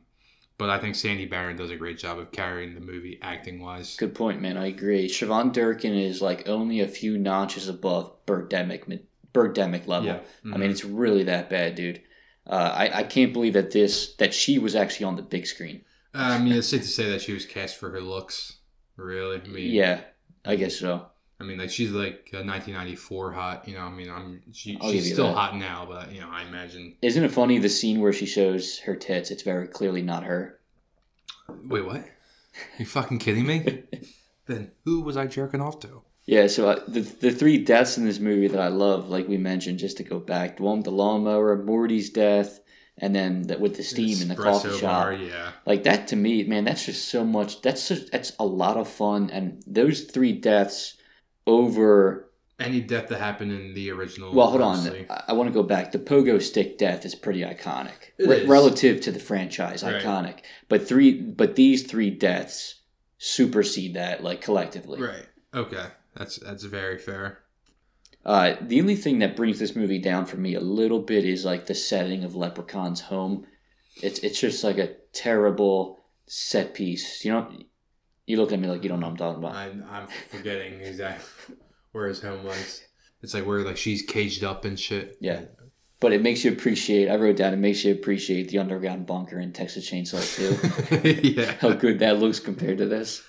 but I think Sandy Baron does a great job of carrying the movie acting wise. Good point, man. I agree. Shevonne Durkin is like only a few notches above Birdemic, Birdemic level. Yeah. I mean, it's really that bad, dude. Uh, I, I can't believe that this that she was actually on the big screen. I mean, it's safe to say that she was cast for her looks. Really, I mean, Yeah, I guess so. I mean, like she's like a 1994 hot. You know, I mean, I'm she, she's still that. hot now, but you know, I imagine. Isn't it funny the scene where she shows her tits? It's very clearly not her. Wait, what? you fucking kidding me? then who was I jerking off to? Yeah, so uh, the the three deaths in this movie that I love, like we mentioned, just to go back, the one with the lawnmower, Morty's death, and then the, with the steam in the coffee shop. bar, yeah. Like that to me, man, that's just so much. That's just, that's a lot of fun, and those three deaths over. Any death that happened in the original. Well, hold on, honestly. I, I want to go back. The pogo stick death is pretty iconic Re- is. relative to the franchise, Right. iconic. But three, but these three deaths supersede that, like collectively. Right. Okay. That's that's very fair. Uh, the only thing that brings this movie down for me a little bit is like the setting of Leprechaun's home. It's it's just like a terrible set piece. You know, you look at me like you don't know what I'm talking about. I'm I'm forgetting exactly where his home was. It's like where like she's caged up and shit. Yeah. But it makes you appreciate. I wrote down. It makes you appreciate the underground bunker in Texas Chainsaw too. yeah. How good that looks compared to this.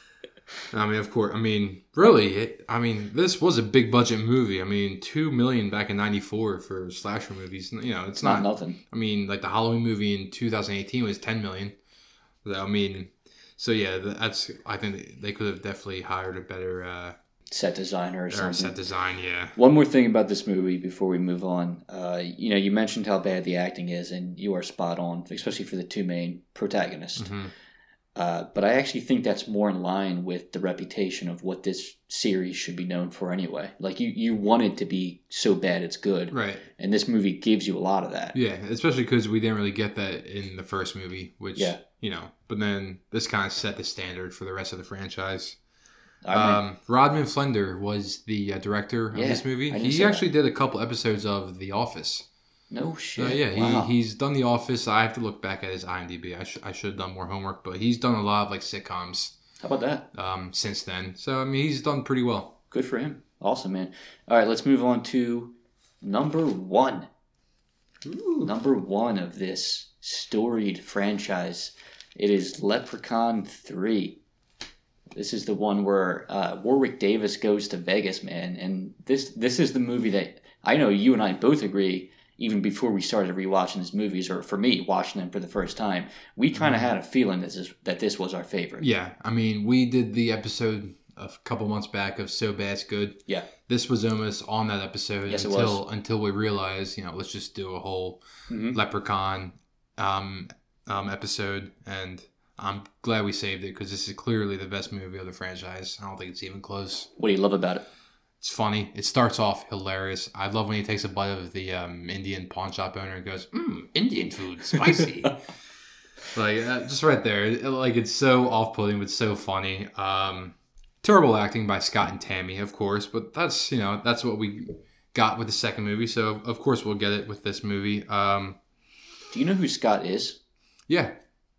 I mean, of course. I mean, really. It, I mean, this was a big budget movie. I mean, two million back in '94 for slasher movies. You know, it's not not. nothing. I mean, like the Halloween movie in 2018 was 10 million. I mean, so yeah, that's. I think they could have definitely hired a better uh, Set designer or or something. set design. Yeah. One more thing about this movie before we move on. Uh, you know, you mentioned how bad the acting is, and you are spot on, especially for the two main protagonists. hmm Uh, but I actually think that's more in line with the reputation of what this series should be known for anyway. Like you, you want it to be so bad it's good, Right. and this movie gives you a lot of that. Yeah, especially because we didn't really get that in the first movie, which Yeah. you know. But then this kind of set the standard for the rest of the franchise. I mean, Um, Rodman Flender was the uh, director of Yeah, this movie. He actually did a couple episodes of The Office. No So shit. yeah, wow. he, he's done The Office. I have to look back at his IMDb. I, sh- I should have done more homework, but he's done a lot of like sitcoms How about that? um, since then. So I mean, he's done pretty well. Good for him. Awesome, man. All right, let's move on to number one. Number one of this storied franchise. It is Leprechaun 3. This is the one where uh, Warwick Davis goes to Vegas, man. And this this is the movie that I know you and I both agree, even before we started rewatching these movies, or for me, watching them for the first time, we kind of had a feeling this is, that this was our favorite. Yeah, I mean, we did the episode a couple months back of So Bad It's Good. Yeah. This was almost on that episode Yes, until until we realized, you know, let's just do a whole Mhm. Leprechaun um, um, episode, and I'm glad we saved it because this is clearly the best movie of the franchise. I don't think it's even close. What do you love about it? It's funny. It starts off hilarious. I love when he takes a bite of the um, Indian pawn shop owner and goes, "Mmm, Indian food, spicy." like uh, just right there, It- like it's so off-putting but so funny. Um, terrible acting by Scott and Tammy, of course, but that's you know that's what we got with the second movie. So of course we'll get it with this movie. Um, Do you know who Scott is? yeah,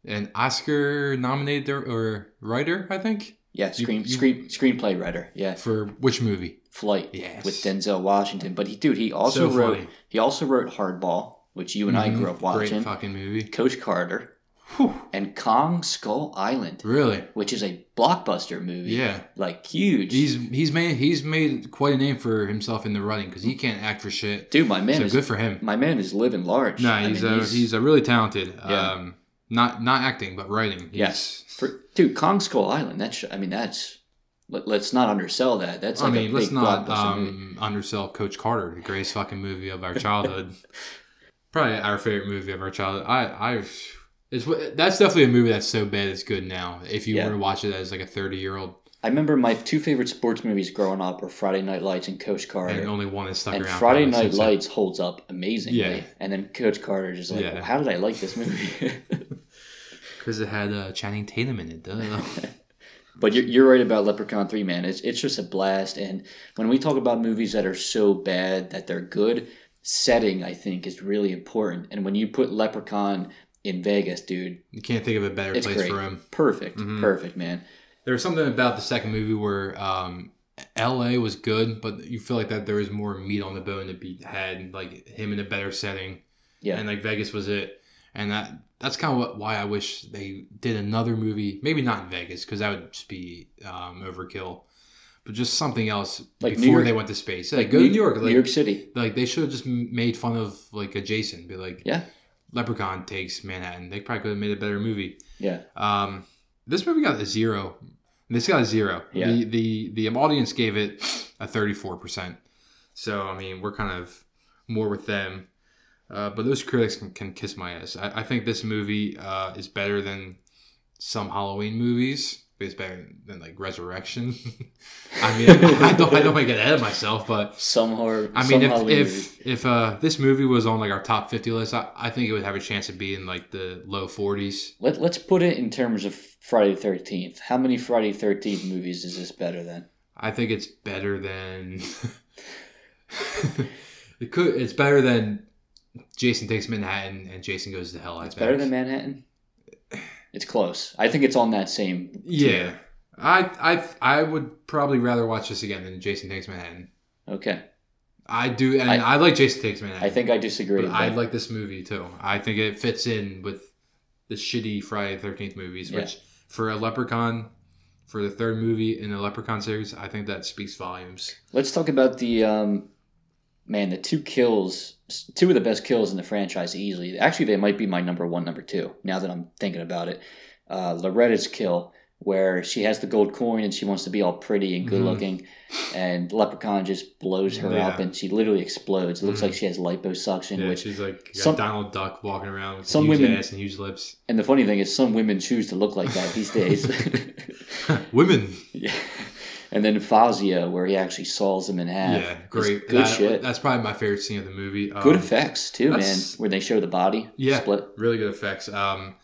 an Oscar-nominated or, or writer, I think, Yeah, screen you- screen screenplay writer. Yeah, for which movie? Flight Yes. with Denzel Washington. But he, dude, he also So wrote funny. he also wrote Hardball, which you and I Mhm. grew up watching. Great fucking movie. Coach Carter Whew, and Kong Skull Island, really? which is a blockbuster movie. Yeah. like huge. He's he's made he's made quite a name for himself in the running because he can't act for shit. dude, my man so is good for him. my man is living large. No, I he's, mean, a, he's a really talented. Yeah. Um, not not acting but writing. He's- Yes. for, dude. Kong Skull Island. That's I mean that's let, us not undersell that. That's I like mean, a let's big not um, undersell Coach Carter, the greatest fucking movie of our childhood. Probably our favorite movie of our childhood. I I it's that's definitely a movie that's so bad it's good now. If you Yeah. were to watch it as like a thirty year old, I remember my two favorite sports movies growing up were Friday Night Lights and Coach Carter. and only one is stuck and around. Friday Night. Lights holds up amazingly. Yeah. And then Coach Carter just like, Yeah. how did I like this movie? because it had uh, Channing Tatum in it. Duh. But you're, you're right about Leprechaun 3, man. It's, it's just a blast. And when we talk about movies that are so bad that they're good, setting, I think, is really important. And when you put Leprechaun in Vegas, dude, you can't think of a better place great. for him. Perfect. Mhm. Perfect, man. There was something about the second movie where um, L.A. was good, but you feel like that there was more meat on the bone to be had, like him in a better setting, Yeah. and like Vegas was it, and that that's kind of what, why I wish they did another movie, maybe not in Vegas because that would just be um, overkill, but just something else Like before they went to space. Like, go to New York, like, New York City. like they should have just made fun of like a Jason, be like, Yeah. Leprechaun takes Manhattan. They probably could have made a better movie. Yeah. Um, this movie got a zero. This got a zero. Yeah. The, the the audience gave it a thirty four percent. So I mean, we're kind of more with them. Uh, but those critics can, can kiss my ass. I, I think this movie uh, is better than some Halloween movies. It's better than like Resurrection. I mean, I don't I don't want to get ahead of myself, but Some horror. I mean, if Halloween if if uh, this movie was on like our top fifty list, I, I think it would have a chance of being like the low forties. Let, let's put it in terms of Friday the 13th. How many Friday the 13th movies is this better than? I think it's better than it could. It's better than Jason takes Manhattan and Jason goes to hell. I It's think. better than Manhattan? It's close. I think it's on that same. yeah. I I I would probably rather watch this again than Jason takes Manhattan. Okay. I do, and I- I, like Jason takes Manhattan. I think I disagree. I like this movie too. I think it fits in with the shitty Friday Thirteenth movies, Yeah. which for a Leprechaun, for the third movie in the Leprechaun series, I think that speaks volumes. Let's talk about the um, man. The two kills, two of the best kills in the franchise, easily. Actually, they might be my number one, number two. Now that I'm thinking about it, uh, Loretta's kill, where she has the gold coin and she wants to be all pretty and good Mhm. looking, and Leprechaun just blows her Yeah. up and she literally explodes. It looks Mhm. like she has liposuction, Yeah, which she's like got some- Donald Duck walking around with some huge women- ass and huge lips. And the funny thing is, some women choose to look like that these days. Women, yeah. And then Fazio, where he actually saws them in half. yeah, great. Good That- shit. That's probably my favorite scene of the movie. Good Um, effects too, man. Where they show the body Yeah. split. really good effects. Um,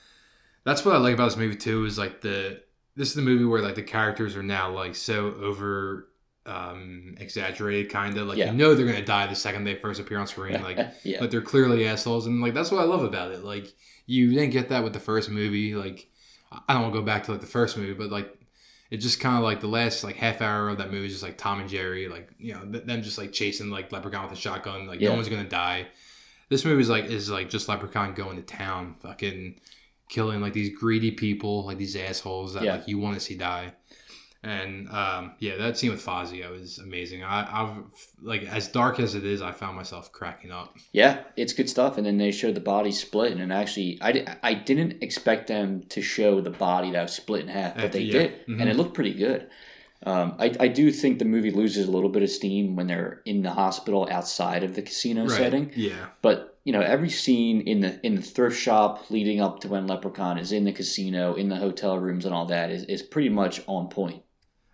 that's what I like about this movie too. Is like the this is the movie where like the characters are now like so over um exaggerated kind of like Yeah. you know they're gonna die the second they first appear on screen like yeah. but they're clearly assholes and like that's what i love about it like you didn't get that with the first movie like i don't want to go back to like the first movie but like it just kind of like the last like half hour of that movie is just like tom and jerry like you know th- them just like chasing like leprechaun with a shotgun like Yeah. no one's gonna die this movie is like is like just leprechaun going to town fucking killing like these greedy people like these assholes that Yeah. like you want to see die and um, yeah, that scene with Fazio is amazing. I, I've like as dark as it is, I found myself cracking up. Yeah, it's good stuff. And then they showed the body split, and actually, I, I didn't expect them to show the body that was split in half, but they yeah. did, Mhm. and it looked pretty good. Um, I, I do think the movie loses a little bit of steam when they're in the hospital outside of the casino setting. Yeah. But you know, every scene in the in the thrift shop leading up to when Leprechaun is in the casino, in the hotel rooms, and all that is, is pretty much on point.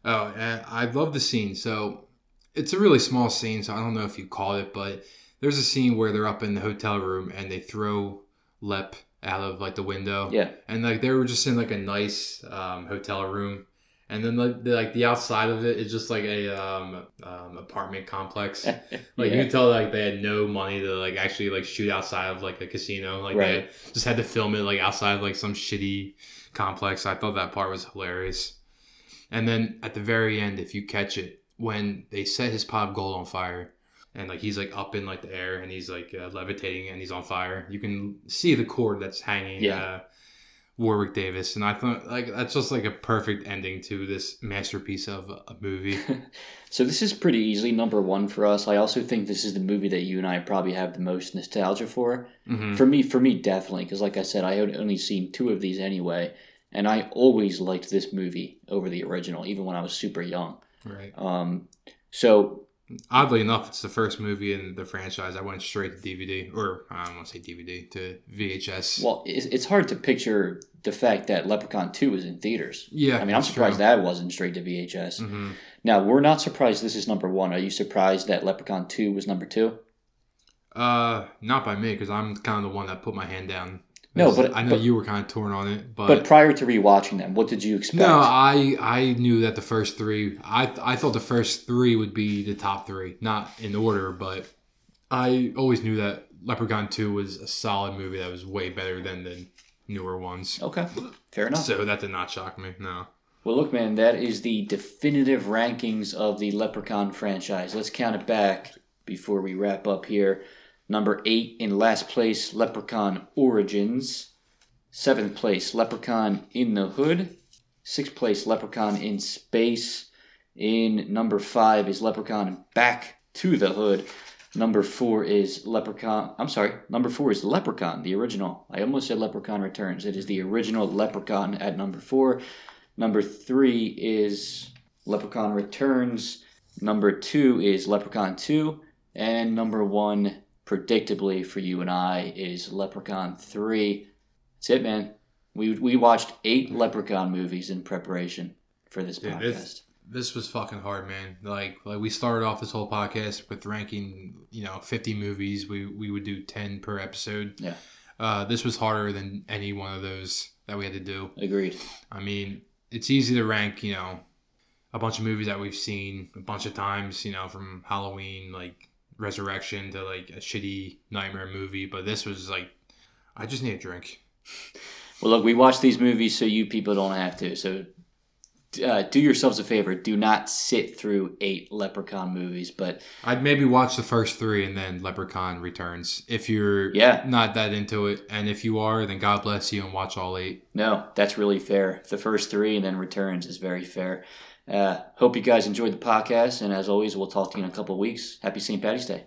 Oh, I love the scene. So it's a really small scene, so I don't know if you call it, but there's a scene where they're up in the hotel room and they throw Lep out of like the window. Yeah. And like they were just in like a nice um, hotel room. And then like the, like the outside of it is just like a um, um, apartment complex. Like you can tell like they had no money to like actually like shoot outside of like a casino. Like Right. they just had to film it like outside of like some shitty complex. I thought that part was hilarious. And then at the very end, if you catch it, when they set his pot of gold on fire, and like he's like up in like the air and he's like uh, levitating and he's on fire, you can see the cord that's hanging. Yeah. Uh, Warwick Davis, and I thought like that's just like a perfect ending to this masterpiece of a movie. So this is pretty easily number one for us. I also think this is the movie that you and I probably have the most nostalgia for. Mhm. For me, for me, definitely, because like I said, I had only seen two of these anyway, and I always liked this movie over the original, even when I was super young. Right. Um, so Oddly enough, it's the first movie in the franchise I went straight to DVD, or I don't want to say DVD to VHS. Well, it's, it's hard to picture the fact that Leprechaun 2 is in theaters. yeah, I mean, I'm surprised that wasn't straight to VHS. hmm Now, we're not surprised this is number one. Are you surprised that Leprechaun 2 was number two? Uh, not by me because I'm kind of the one that put my hand down. No, but- I know but- you were kind of torn on it, but, But prior to rewatching them, what did you expect? no, I I knew that the first three. I I thought the first three would be the top three, not in order, but I always knew that Leprechaun Two was a solid movie that was way better than the newer ones. Okay, fair enough. So that did not shock me. No. Well, look, man, that is the definitive rankings of the Leprechaun franchise. Let's count it back before we wrap up here. Number eight in last place, Leprechaun Origins. Seventh place, Leprechaun in the Hood. Sixth place, Leprechaun in Space. In number five is Leprechaun Back to the Hood. Number four is Leprechaun. I'm sorry. Number four is Leprechaun, the original. I almost said Leprechaun Returns. It is the original Leprechaun at number four. Number three is Leprechaun Returns. Number two is Leprechaun 2. And number one, predictably for you and I, is Leprechaun 3. That's it, man. We, we watched eight Leprechaun movies in preparation for this Dude, podcast. it's- This was fucking hard, man. Like like we started off this whole podcast with ranking, you know, 50 movies. We we would do 10 per episode. Yeah. Uh, this was harder than any one of those that we had to do. Agreed. I mean, it's easy to rank, you know, a bunch of movies that we've seen a bunch of times, you know, from Halloween, like Resurrection to like a shitty nightmare movie. But this was like, I just need a drink. Well, look, we watch these movies so you people don't have to. So uh, do yourselves a favor. Do not sit through eight Leprechaun movies. But I'd maybe watch the first three and then Leprechaun Returns if you're Yeah. not that into it. And if you are, then God bless you and watch all eight. no, that's really fair. The first three and then Returns is very fair. Uh, hope you guys enjoyed the podcast. And as always, we'll talk to you in a couple weeks. Happy St. Patty's Day.